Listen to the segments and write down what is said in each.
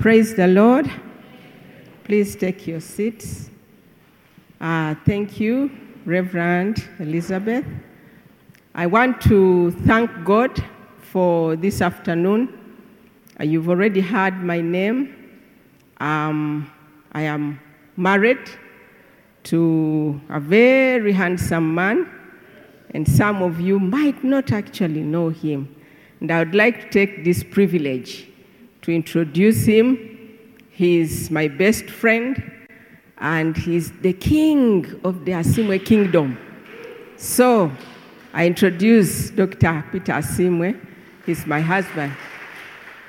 Praise the Lord. Please take your seats. Uh, thank you, Reverend Elizabeth. I want to thank God for this afternoon. Uh, you've already heard my name. Um, I am married to a very handsome man, and some of you might not actually know him. And I would like to take this privilege to introduce him. He's my best friend, and he's the king of the Asiimwe kingdom. So I introduce Dr. Peter Asiimwe. He's my husband.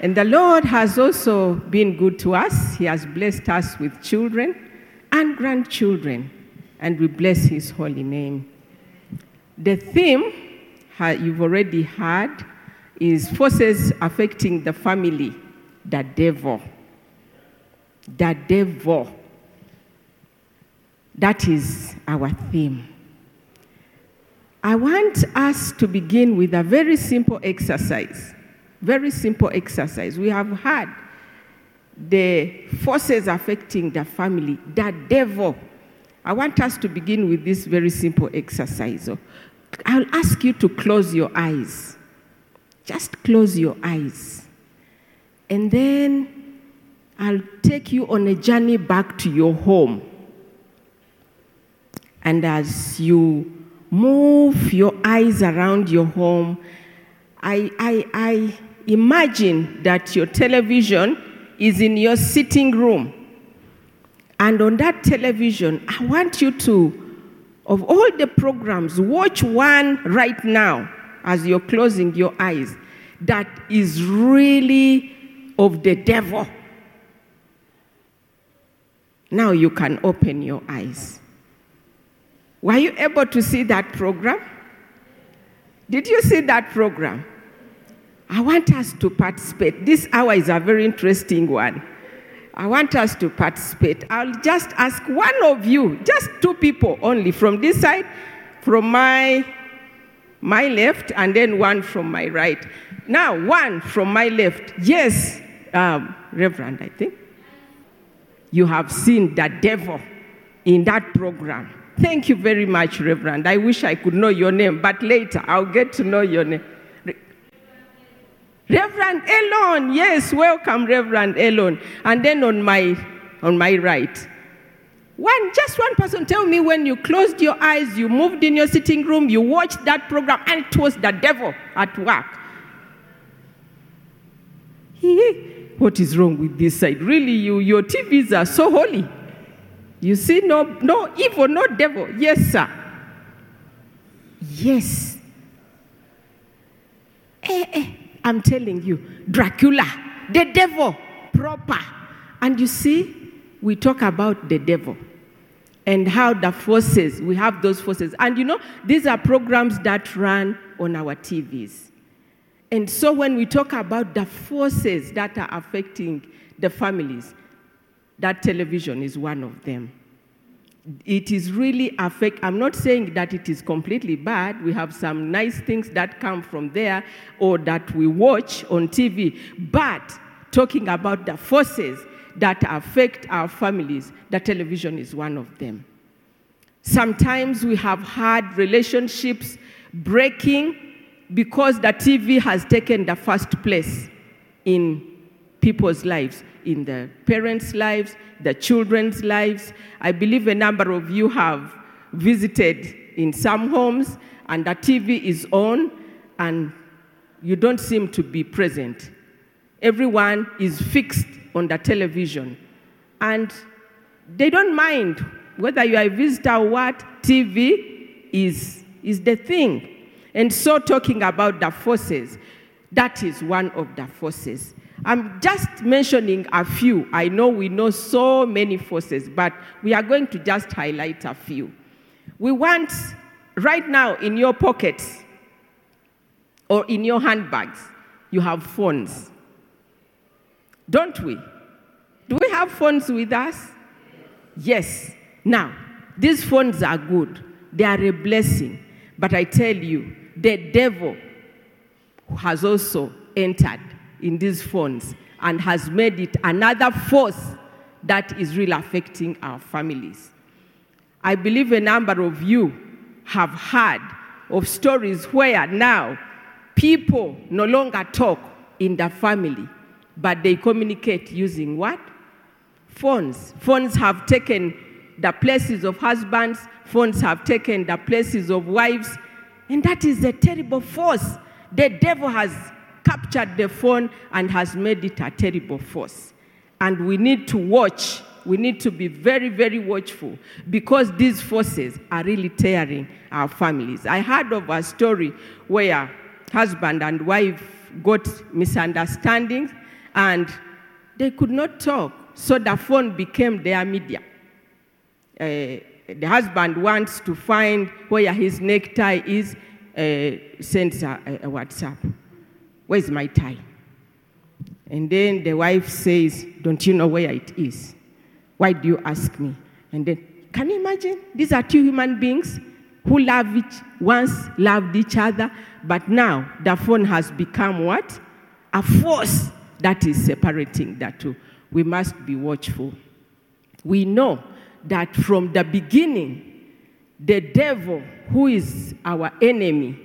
And the Lord has also been good to us. He has blessed us with children and grandchildren, and we bless his holy name. The theme you've already heard is forces affecting the family, the devil. The devil. That is our theme. I want us to begin with a very simple exercise. Very simple exercise. We have had the forces affecting the family, the devil. I want us to begin with this very simple exercise. I'll ask you to close your eyes. Just close your eyes. And then I'll take you on a journey back to your home. And as you move your eyes around your home, I, I, I imagine that your television is in your sitting room. And on that television, I want you to, of all the programs, watch one right now as you're closing your eyes that is really of the devil. Now you can open your eyes. Were you able to see that program? Did you see that program? I want us to participate. This hour is a very interesting one. I want us to participate. I'll just ask one of you, just two people only, from this side, from my my left, and then one from my right. Now, one from my left. Yes, um, Reverend, I think. You have seen the devil in that program. Thank you very much, Reverend. I wish I could know your name, but later I'll get to know your name. Reverend Elon, yes, welcome, Reverend Elon. And then on my on my right, one, just one person tell me when you closed your eyes, you moved in your sitting room, you watched that program, and it was the devil at work. what is wrong with this side? Really, you, your TVs are so holy. You see, no, no evil, no devil. Yes, sir. Yes. Eh, eh, I'm telling you, Dracula, the devil, proper. And you see, we talk about the devil and how the forces, we have those forces. And you know, these are programs that run on our TVs. And so when we talk about the forces that are affecting the families, that television is one of them. It is really affect. I'm not saying that it is completely bad. We have some nice things that come from there or that we watch on TV. But talking about the forces that affect our families, the television is one of them. Sometimes we have had relationships breaking because the TV has taken the first place in people's lives, in the parents' lives, the children's lives. I believe a number of you have visited in some homes and the TV is on and you don't seem to be present. Everyone is fixed on the television. And they don't mind whether you are a visitor or what, TV is, is the thing. And so, talking about the forces, that is one of the forces. I'm just mentioning a few. I know we know so many forces, but we are going to just highlight a few. We want, right now, in your pockets or in your handbags, you have phones. Don't we? Do we have phones with us? Yes. Now, these phones are good, they are a blessing. But I tell you, the devil has also entered in these phones and has made it another force that is really affecting our families. I believe a number of you have heard of stories where now people no longer talk in the family, but they communicate using what? Phones. Phones have taken the places of husbands, phones have taken the places of wives, and that is a terrible force. The devil has captured the phone and has made it a terrible force. And we need to watch. We need to be very, very watchful because these forces are really tearing our families. I heard of a story where husband and wife got misunderstandings and they could not talk, so the phone became their media. Uh, the husband wants to find where his necktie is, uh, sends a, a WhatsApp. Where's my tie? And then the wife says, Don't you know where it is? Why do you ask me? And then, can you imagine? These are two human beings who love each, once loved each other, but now the phone has become what? A force that is separating the two. We must be watchful. We know that from the beginning, the devil, who is our enemy,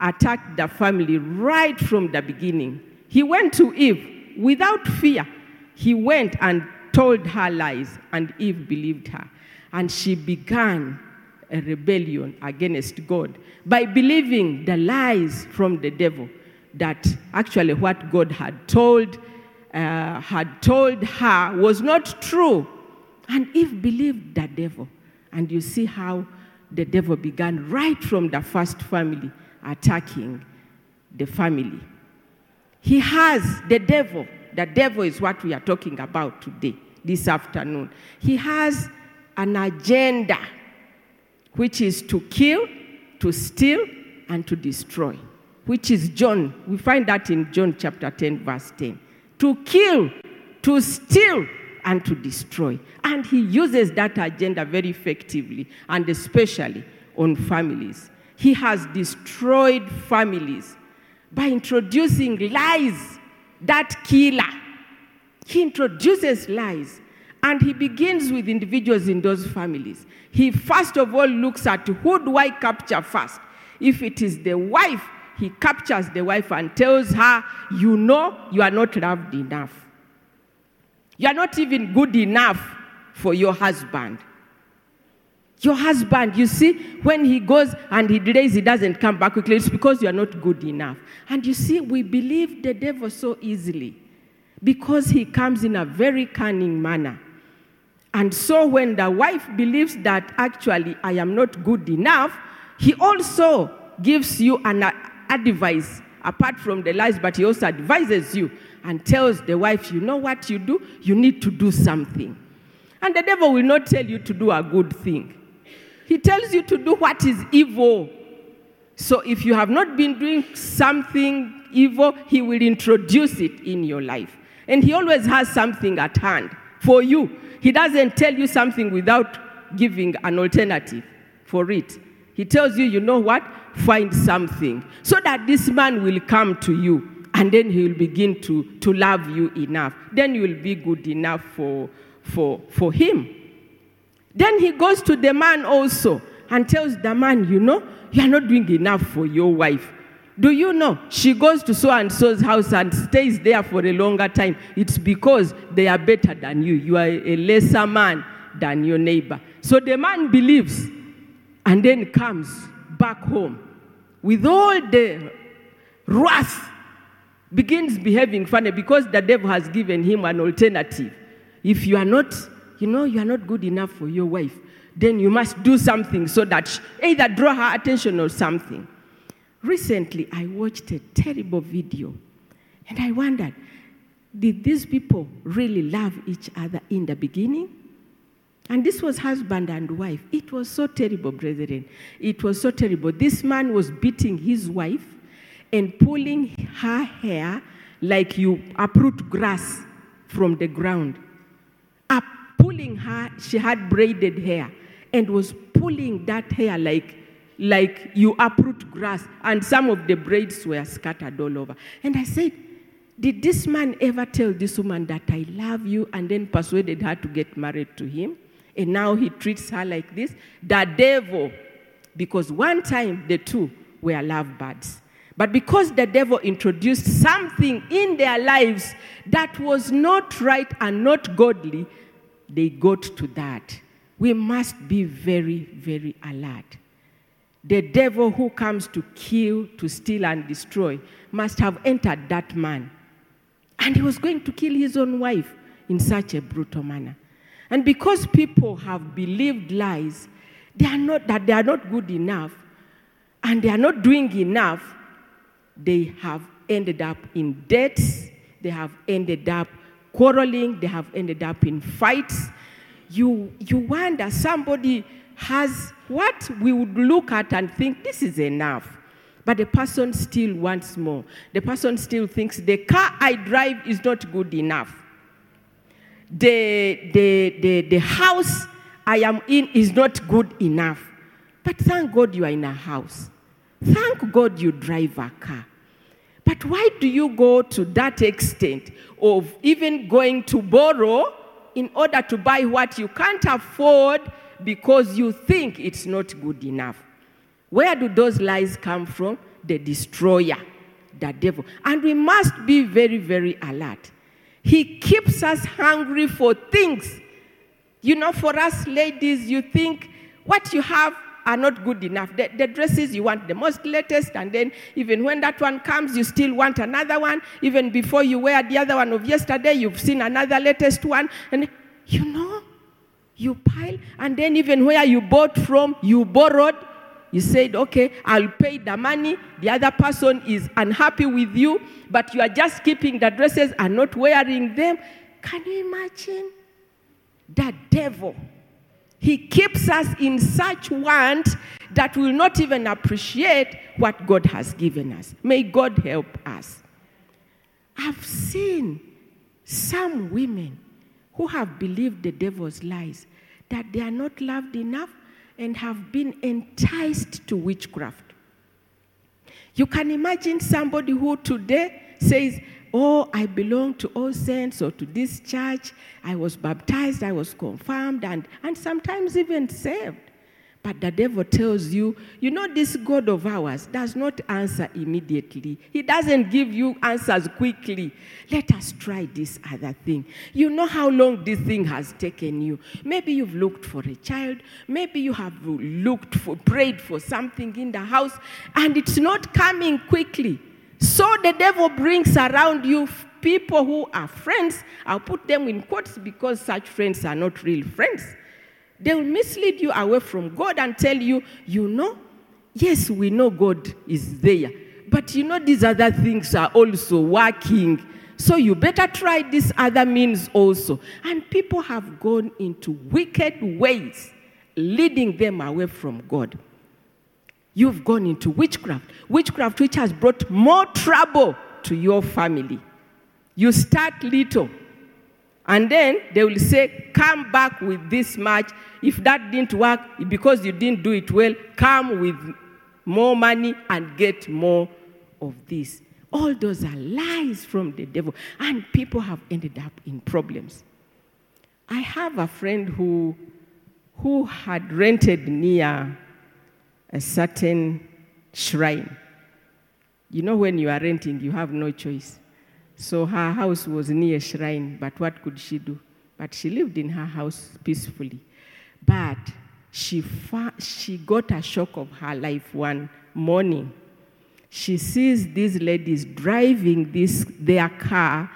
attacked the family right from the beginning. He went to Eve without fear. He went and told her lies, and Eve believed her. And she began a rebellion against God by believing the lies from the devil that actually what God had told, uh, had told her was not true. And Eve believed the devil. And you see how the devil began right from the first family attacking the family. He has the devil. The devil is what we are talking about today, this afternoon. He has an agenda, which is to kill, to steal, and to destroy, which is John. We find that in John chapter 10, verse 10. To kill, to steal, and to destroy. And he uses that agenda very effectively, and especially on families. He has destroyed families by introducing lies that killer. He introduces lies and he begins with individuals in those families. He first of all looks at who do I capture first? If it is the wife, he captures the wife and tells her, You know, you are not loved enough. You are not even good enough for your husband. Your husband, you see, when he goes and he delays, he doesn't come back quickly. It's because you are not good enough. And you see, we believe the devil so easily because he comes in a very cunning manner. And so when the wife believes that actually I am not good enough, he also gives you an advice apart from the lies, but he also advises you and tells the wife, you know what you do? You need to do something. And the devil will not tell you to do a good thing. He tells you to do what is evil. So if you have not been doing something evil, he will introduce it in your life. And he always has something at hand for you. He doesn't tell you something without giving an alternative for it. He tells you, you know what? Find something so that this man will come to you and then he will begin to, to love you enough. Then you will be good enough for, for, for him. Then he goes to the man also and tells the man, you know, you are not doing enough for your wife. Do you know she goes to so and so's house and stays there for a longer time? It's because they are better than you. You are a lesser man than your neighbor. So the man believes and then comes back home with all the wrath, begins behaving funny because the devil has given him an alternative. If you are not, you know, you are not good enough for your wife, then you must do something so that either draw her attention or something. Recently, I watched a terrible video and I wondered did these people really love each other in the beginning? And this was husband and wife. It was so terrible, brethren. It was so terrible. This man was beating his wife and pulling her hair like you uproot grass from the ground. Up pulling her, she had braided hair and was pulling that hair like like you uproot grass, and some of the braids were scattered all over. And I said, Did this man ever tell this woman that I love you and then persuaded her to get married to him? And now he treats her like this? The devil. Because one time the two were lovebirds. But because the devil introduced something in their lives that was not right and not godly, they got to that. We must be very, very alert. The devil who comes to kill, to steal, and destroy must have entered that man. And he was going to kill his own wife in such a brutal manner. And because people have believed lies, they are not, that they are not good enough, and they are not doing enough, they have ended up in debts, they have ended up quarreling, they have ended up in fights. You, you wonder, somebody has what we would look at and think this is enough. But the person still wants more. The person still thinks the car I drive is not good enough. The, the, the, the house I am in is not good enough. But thank God you are in a house. Thank God you drive a car. But why do you go to that extent of even going to borrow in order to buy what you can't afford because you think it's not good enough? Where do those lies come from? The destroyer, the devil. And we must be very, very alert. He keeps us hungry for things. You know, for us ladies, you think what you have are not good enough. The, the, dresses you want the most latest, and then even when that one comes, you still want another one. Even before you wear the other one of yesterday, you've seen another latest one. And you know, you pile, and then even where you bought from, you borrowed. You said, okay, I'll pay the money. The other person is unhappy with you, but you are just keeping the dresses and not wearing them. Can you imagine? The devil he keeps us in such want that we'll not even appreciate what God has given us. May God help us. I've seen some women who have believed the devil's lies that they are not loved enough and have been enticed to witchcraft. You can imagine somebody who today says, oh, I belong to All Saints or to this church. I was baptized, I was confirmed, and, and sometimes even saved. But the devil tells you, you know, this God of ours does not answer immediately. He doesn't give you answers quickly. Let us try this other thing. You know how long this thing has taken you. Maybe you've looked for a child. Maybe you have looked for, prayed for something in the house, and it's not coming quickly. So the devil brings around you people who are friends. I'll put them in quotes because such friends are not real friends. They will mislead you away from God and tell you, you know, yes, we know God is there, but you know, these other things are also working. So you better try these other means also. And people have gone into wicked ways, leading them away from God. You've gone into witchcraft. Witchcraft, which has brought more trouble to your family. You start little, and then they will say, Come back with this much. If that didn't work, because you didn't do it well, come with more money and get more of this. All those are lies from the devil, and people have ended up in problems. I have a friend who, who had rented near a certain shrine. You know, when you are renting, you have no choice. So her house was near a shrine, but what could she do? But she lived in her house peacefully. But she, fa- she got a shock of her life one morning. She sees these ladies driving this, their car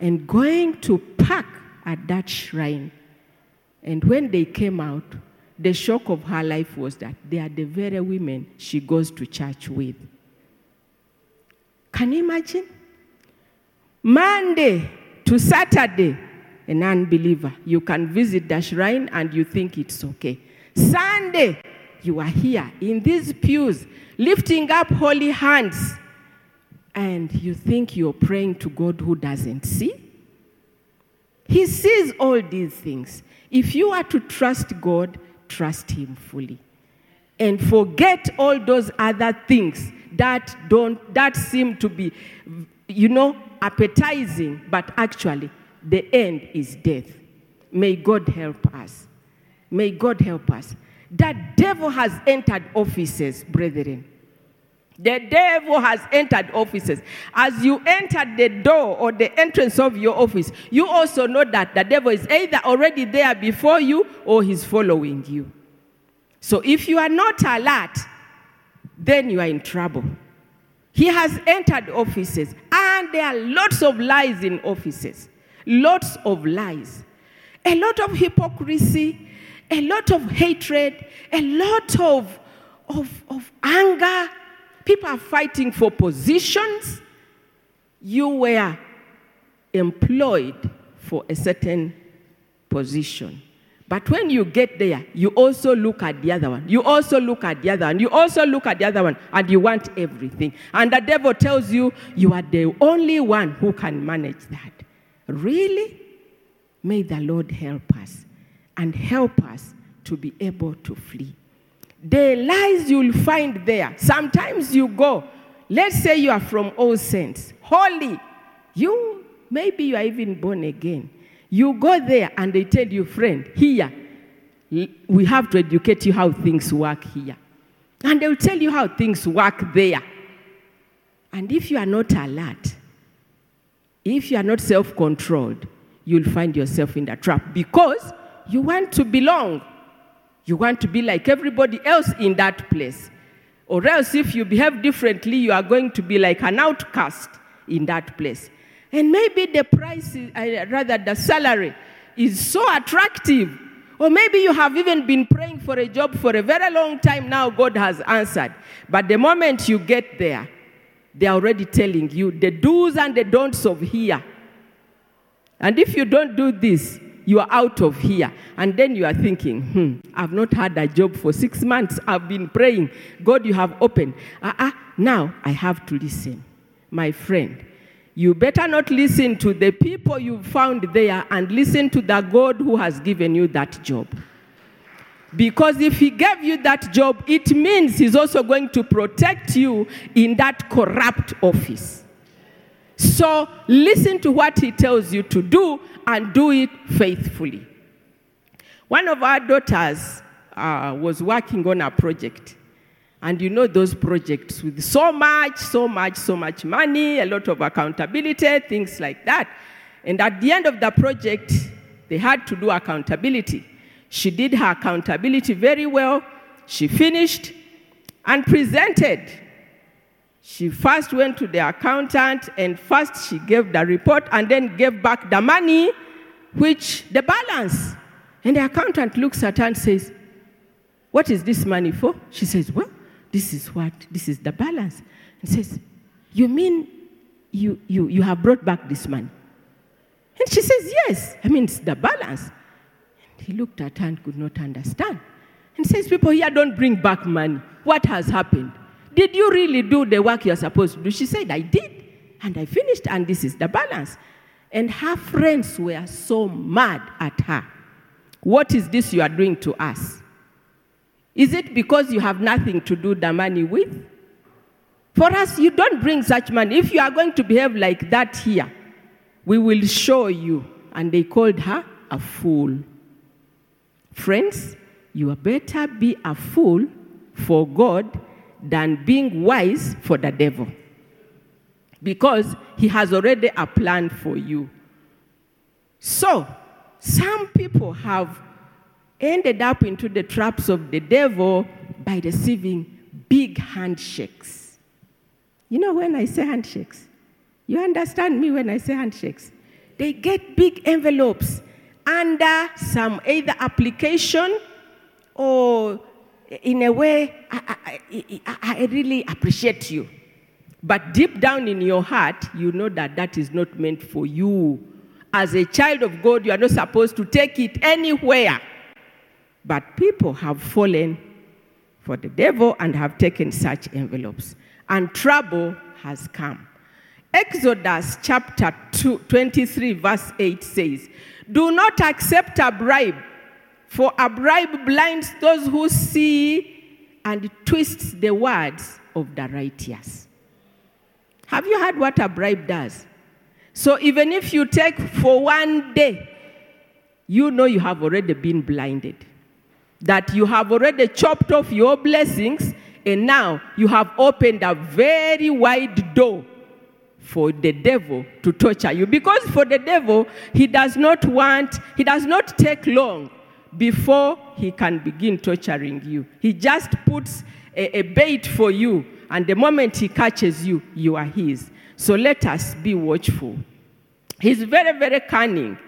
and going to park at that shrine. And when they came out, the shock of her life was that they are the very women she goes to church with. Can you imagine? Monday to Saturday, an unbeliever, you can visit the shrine and you think it's okay. Sunday, you are here in these pews, lifting up holy hands, and you think you're praying to God who doesn't see? He sees all these things. If you are to trust God, trust Him fully. And forget all those other things that don't that seem to be, you know, appetizing, but actually the end is death. May God help us. May God help us. That devil has entered offices, brethren. The devil has entered offices. As you enter the door or the entrance of your office, you also know that the devil is either already there before you or he's following you. So if you are not alert, then you are in trouble. He has entered offices, and there are lots of lies in offices. Lots of lies. A lot of hypocrisy, a lot of hatred, a lot of, of, of anger. People are fighting for positions. You were employed for a certain position. But when you get there, you also look at the other one. You also look at the other one. You also look at the other one, and you want everything. And the devil tells you you are the only one who can manage that. Really? May the Lord help us and help us to be able to flee. The lies you'll find there, sometimes you go, let's say you are from All Saints, holy. You, maybe you are even born again. You go there and they tell you, friend, here, we have to educate you how things work here. And they'll tell you how things work there. And if you are not alert, if you are not self controlled, you'll find yourself in the trap because you want to belong. You want to be like everybody else in that place. Or else, if you behave differently, you are going to be like an outcast in that place. And maybe the price, is, uh, rather the salary, is so attractive. Or maybe you have even been praying for a job for a very long time now, God has answered. But the moment you get there, they're already telling you the do's and the don'ts of here. And if you don't do this, you are out of here. And then you are thinking, hmm, I've not had a job for six months. I've been praying. God, you have opened. Uh-uh, now I have to listen. My friend, you better not listen to the people you found there and listen to the God who has given you that job. Because if he gave you that job, it means he's also going to protect you in that corrupt office. So listen to what he tells you to do and do it faithfully. One of our daughters uh, was working on a project. And you know those projects with so much, so much, so much money, a lot of accountability, things like that. And at the end of the project, they had to do accountability. She did her accountability very well. She finished and presented. She first went to the accountant and first she gave the report and then gave back the money, which the balance. And the accountant looks at her and says, What is this money for? She says, Well, this is what, this is the balance. And says, You mean you, you, you have brought back this money? And she says, Yes. I mean, it's the balance. And he looked at her and could not understand. And says, People here don't bring back money. What has happened? Did you really do the work you're supposed to do? She said, I did. And I finished, and this is the balance. And her friends were so mad at her. What is this you are doing to us? Is it because you have nothing to do the money with? For us, you don't bring such money. If you are going to behave like that here, we will show you. And they called her a fool. Friends, you better be a fool for God than being wise for the devil. Because he has already a plan for you. So, some people have ended up into the traps of the devil by receiving big handshakes. You know, when I say handshakes, you understand me when I say handshakes? They get big envelopes under some either application or in a way, I, I, I, really appreciate you. But deep down in your heart, you know that that is not meant for you. As a child of God, you are not supposed to take it anywhere. But people have fallen for the devil and have taken such envelopes, and trouble has come. Exodus chapter 2, 23, verse 8 says, Do not accept a bribe, for a bribe blinds those who see and twists the words of the righteous. Have you heard what a bribe does? So even if you take for one day, you know you have already been blinded. That you have already chopped off your blessings, and now you have opened a very wide door for the devil to torture you. Because for the devil, he does not want, he does not take long before he can begin torturing you. He just puts a, a bait for you, and the moment he catches you, you are his. So let us be watchful. He's very, very cunning.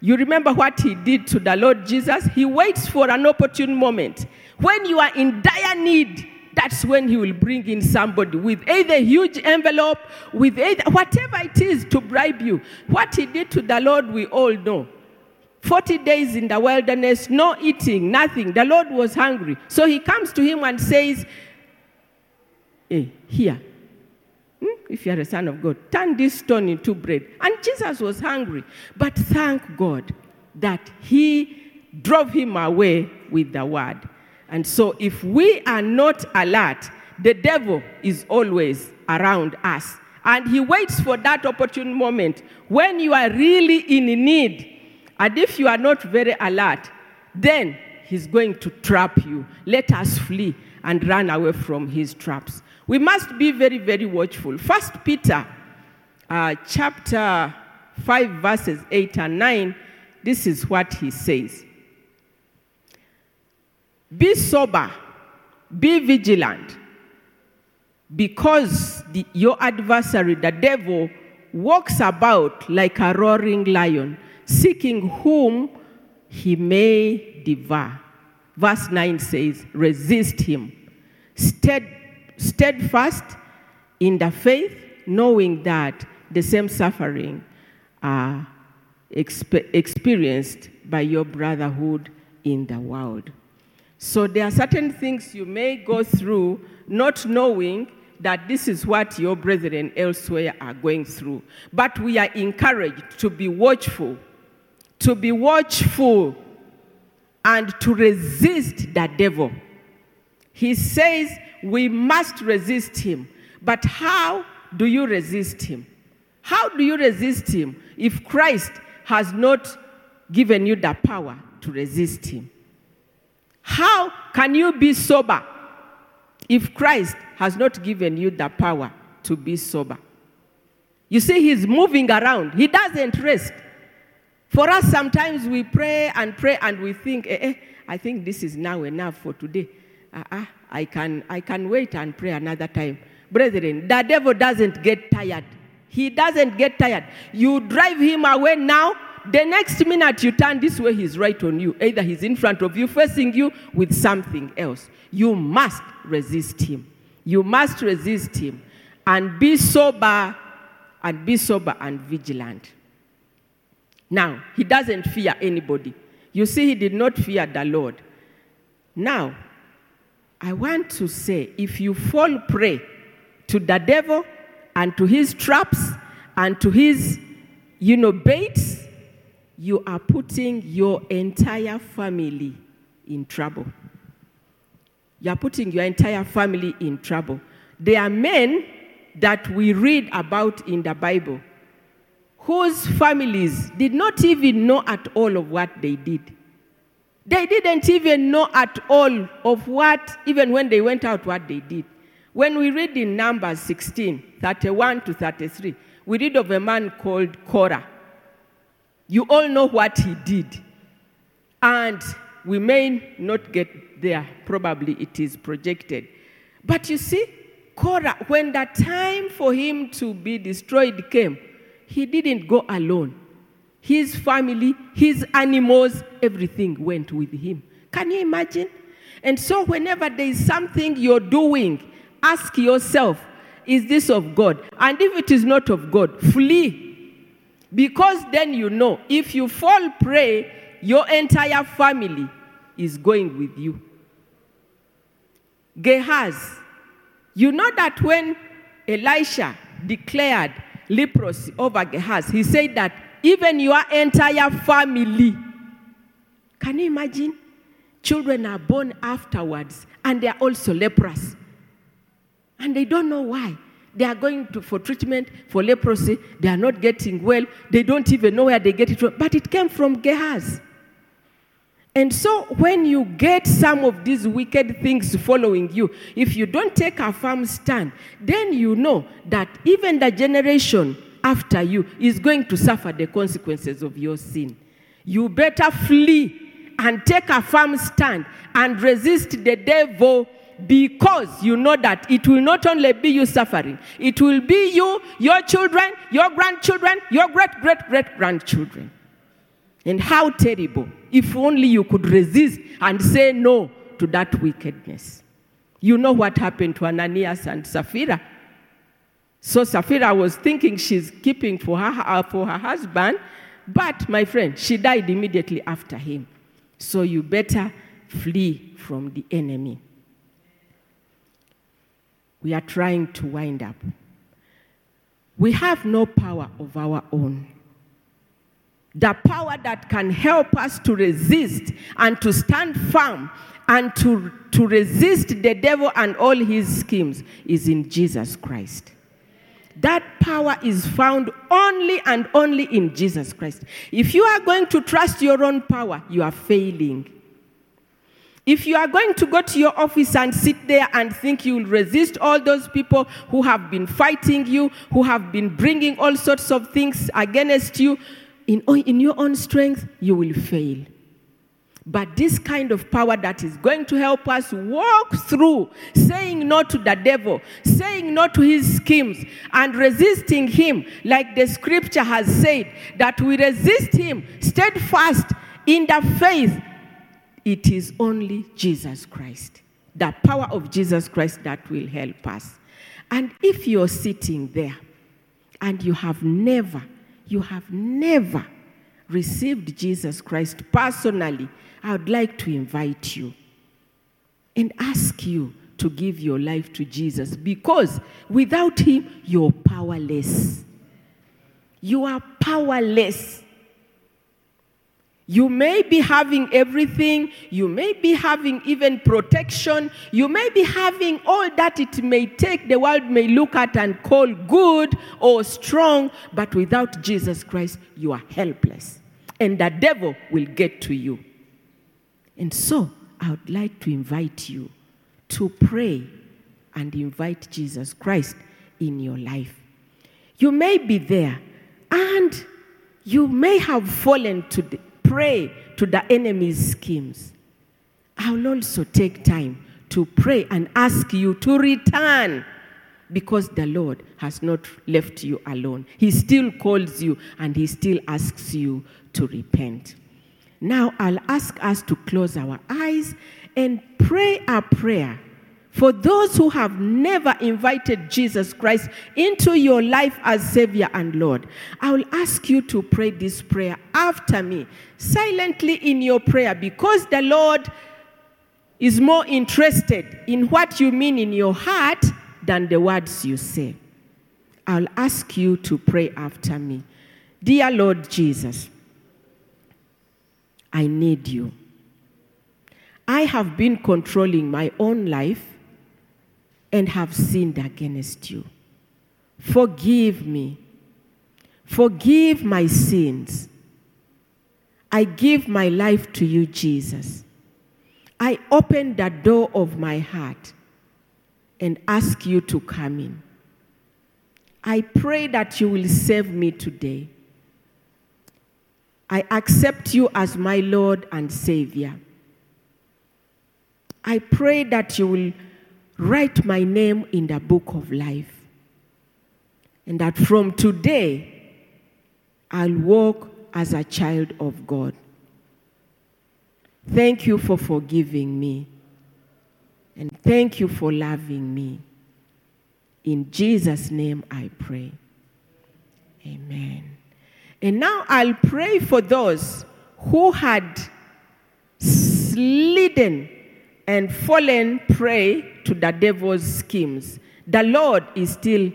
You remember what he did to the Lord Jesus? He waits for an opportune moment. When you are in dire need, that's when he will bring in somebody with either huge envelope, with either whatever it is to bribe you. What he did to the Lord, we all know. 40 days in the wilderness, no eating, nothing. The Lord was hungry. So he comes to him and says, Hey, here, hmm, if you are a son of God, turn this stone into bread. And Jesus was hungry. But thank God that he drove him away with the word. And so, if we are not alert, the devil is always around us. And he waits for that opportune moment when you are really in need. And if you are not very alert, then he's going to trap you. Let us flee and run away from his traps. We must be very, very watchful. First Peter uh, chapter 5, verses 8 and 9, this is what he says. Be sober, be vigilant, because the, your adversary, the devil, walks about like a roaring lion, seeking whom he may devour. Verse 9 says, Resist him, Stead, steadfast in the faith, knowing that the same suffering uh, are exp- experienced by your brotherhood in the world. So there are certain things you may go through not knowing that this is what your brethren elsewhere are going through. But we are encouraged to be watchful, to be watchful, and to resist the devil. He says we must resist him. But how do you resist him? How do you resist him if Christ has not given you the power to resist him? How can you be sober if Christ has not given you the power to be sober? You see, he's moving around, he doesn't rest. For us, sometimes we pray and pray and we think, eh, eh I think this is now enough for today. Uh-uh, I, can, I can wait and pray another time. Brethren, the devil doesn't get tired. He doesn't get tired. You drive him away now, the next minute you turn this way, he's right on you. Either he's in front of you, facing you with something else. You must resist him. You must resist him and be sober and be sober and vigilant. Now, he doesn't fear anybody. You see, he did not fear the Lord. Now, I want to say if you fall prey to the devil and to his traps and to his, you know, baits, you are putting your entire family in trouble. You are putting your entire family in trouble. There are men that we read about in the Bible whose families did not even know at all of what they did. They didn't even know at all of what, even when they went out, what they did. When we read in Numbers 16, 31 to 33, we read of a man called Korah. You all know what he did. And we may not get there, probably it is projected. But you see, Korah, when the time for him to be destroyed came, he didn't go alone. His family, his animals, everything went with him. Can you imagine? And so, whenever there is something you're doing, ask yourself, is this of God? And if it is not of God, flee because then you know, if you fall prey, your entire family is going with you. Gehaz, you know that when Elisha declared leprosy over Gehazi, he said that even your entire family. Can you imagine? Children are born afterwards and they are also leprous. And they don't know why. They are going to, for treatment for leprosy. They are not getting well. They don't even know where they get it from. But it came from Gehazi. And so, when you get some of these wicked things following you, if you don't take a firm stand, then you know that even the generation after you is going to suffer the consequences of your sin. You better flee and take a firm stand and resist the devil because you know that it will not only be you suffering, it will be you, your children, your grandchildren, your great great great grandchildren. And how terrible if only you could resist and say no to that wickedness. You know what happened to Ananias and Sapphira. So Sapphira was thinking she's keeping for her, uh, for her husband, but my friend, she died immediately after him. So you better flee from the enemy. We are trying to wind up. We have no power of our own. The power that can help us to resist and to stand firm and to, to resist the devil and all his schemes is in Jesus Christ. That power is found only and only in Jesus Christ. If you are going to trust your own power, you are failing. If you are going to go to your office and sit there and think you will resist all those people who have been fighting you, who have been bringing all sorts of things against you, in, oh, in your own strength, you will fail. But this kind of power that is going to help us walk through saying no to the devil, saying no to his schemes, and resisting him, like the scripture has said, that we resist him steadfast in the faith it is only Jesus Christ, the power of Jesus Christ that will help us. And if you're sitting there and you have never, you have never received Jesus Christ personally, I would like to invite you and ask you to give your life to Jesus because without Him, you're powerless. You are powerless. You may be having everything. You may be having even protection. You may be having all that it may take, the world may look at and call good or strong, but without Jesus Christ, you are helpless. And the devil will get to you. And so, I would like to invite you to pray and invite Jesus Christ in your life. You may be there and you may have fallen to prey to the enemy's schemes. I will also take time to pray and ask you to return because the Lord has not left you alone. He still calls you and He still asks you to repent. Now, I'll ask us to close our eyes and pray a prayer for those who have never invited Jesus Christ into your life as Savior and Lord, I will ask you to pray this prayer after me, silently in your prayer, because the Lord is more interested in what you mean in your heart than the words you say. I'll ask you to pray after me. Dear Lord Jesus, I need you. I have been controlling my own life and have sinned against you. Forgive me. Forgive my sins. I give my life to you, Jesus. I open the door of my heart and ask you to come in. I pray that you will save me today. I accept you as my Lord and Savior. I pray that you will write my name in the book of life. And that from today, I'll walk as a child of God. Thank you for forgiving me. And thank you for loving me. In Jesus' name I pray. Amen. And now I'll pray for those who had slidden and fallen prey to the devil's schemes. The Lord is still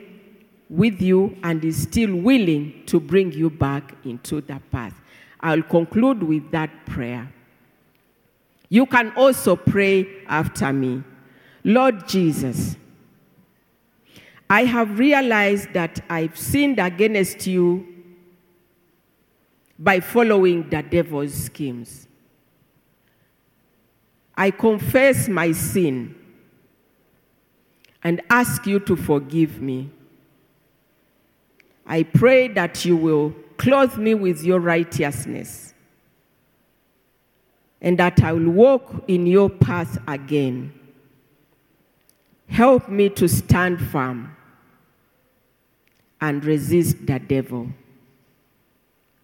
with you and is still willing to bring you back into the path. I'll conclude with that prayer. You can also pray after me. Lord Jesus, I have realized that I've sinned against you by following the devil's schemes. I confess my sin and ask you to forgive me. I pray that you will clothe me with your righteousness and that I will walk in your path again. Help me to stand firm and resist the devil.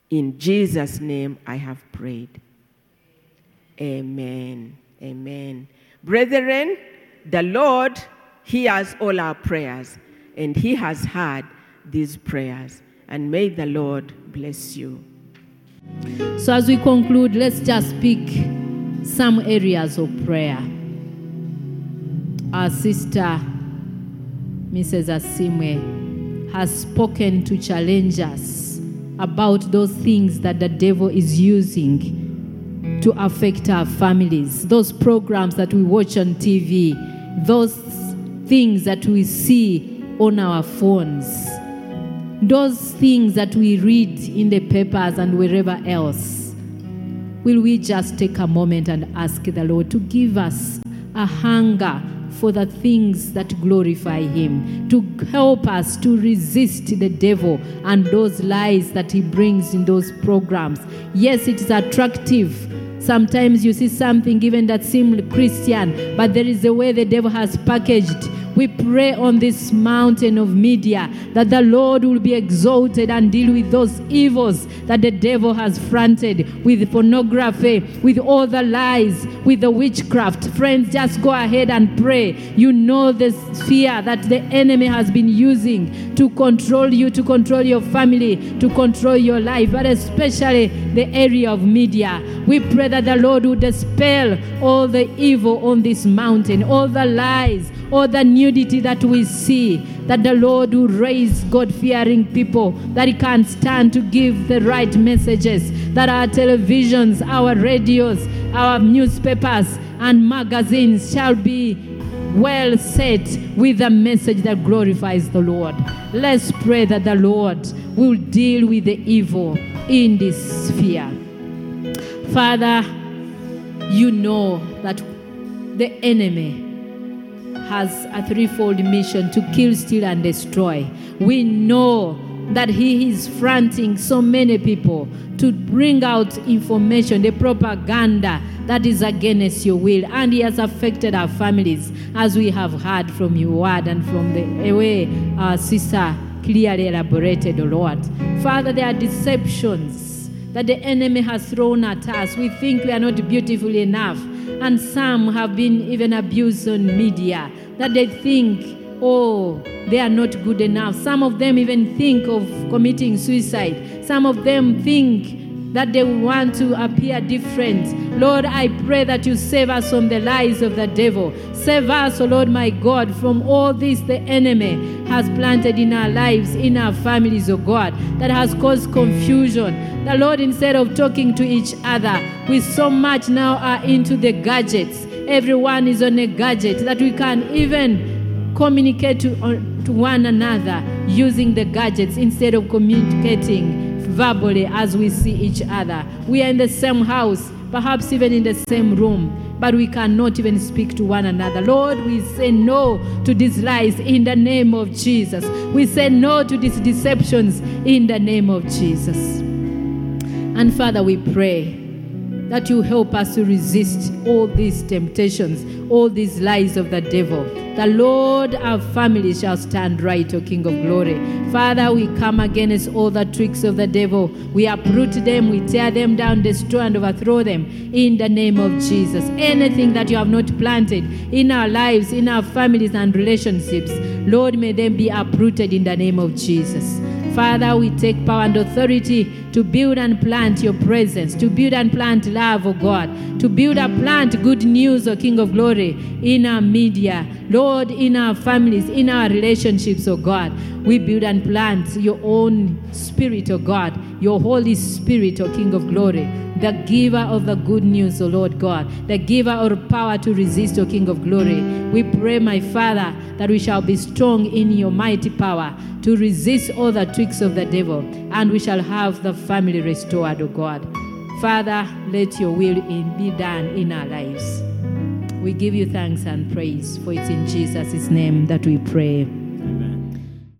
In Jesus' name I have prayed. Amen. Amen. Brethren, the Lord hears all our prayers, and He has heard these prayers. And may the Lord bless you. So, as we conclude, let's just pick some areas of prayer. Our sister, Mrs. Asiimwe, has spoken to challenge us about those things that the devil is using to affect our families, those programs that we watch on TV, those things that we see on our phones, those things that we read in the papers and wherever else. Will we just take a moment and ask the Lord to give us a hunger for the things that glorify Him, to help us to resist the devil and those lies that he brings in those programs? Yes, it is attractive. Sometimes you see something even that seems Christian, but there is a way the devil has packaged we pray on this mountain of media that the Lord will be exalted and deal with those evils that the devil has fronted with pornography, with all the lies, with the witchcraft. Friends, just go ahead and pray. You know the fear that the enemy has been using to control you, to control your family, to control your life, but especially the area of media. We pray that the Lord will dispel all the evil on this mountain, all the lies, all the nudity that we see, that the Lord will raise God fearing people, that He can stand to give the right messages, that our televisions, our radios, our newspapers, and magazines shall be well set with a message that glorifies the Lord. Let's pray that the Lord will deal with the evil in this sphere. Father, you know that the enemy has a threefold mission to kill, steal, and destroy. We know that he is fronting so many people to bring out information, the propaganda that is against your will. And he has affected our families, as we have heard from your word and from the way our sister clearly elaborated, O Lord. Father, there are deceptions that the enemy has thrown at us. We think we are not beautiful enough. And some have been even abused on media that they think, oh, they are not good enough. Some of them even think of committing suicide. Some of them think that they want to appear different. Lord, I pray that you save us from the lies of the devil. Save us, oh Lord my God, from all this the enemy has planted in our lives, in our families, oh God, that has caused confusion. The Lord, instead of talking to each other, we so much now are into the gadgets. Everyone is on a gadget that we can even communicate to, uh, to one another using the gadgets instead of communicating verbally as we see each other. We are in the same house, perhaps even in the same room, but we cannot even speak to one another. Lord, we say no to these lies in the name of Jesus. We say no to these deceptions in the name of Jesus. And Father, we pray that you help us to resist all these temptations, all these lies of the devil. The Lord, our family shall stand right, O King of glory. Father, we come against all the tricks of the devil. We uproot them, we tear them down, destroy and overthrow them in the name of Jesus. Anything that you have not planted in our lives, in our families and relationships, Lord, may them be uprooted in the name of Jesus. Father, we take power and authority to build and plant your presence, to build and plant love, O God, to build and plant good news, O King of glory, in our media, Lord, in our families, in our relationships, O God. We build and plant your own spirit, O God, your Holy Spirit, O King of glory, the giver of the good news, O Lord God, the giver of power to resist, O King of glory. We pray, my Father, that we shall be strong in your mighty power to resist all the tricks of the devil, and we shall have the family restored, O God. Father, let your will be done in our lives. We give you thanks and praise, for it's in Jesus' name that we pray.